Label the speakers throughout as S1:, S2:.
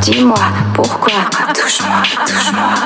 S1: Dis-moi pourquoi. Touche-moi, touche-moi. Touche-moi,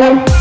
S2: Thank.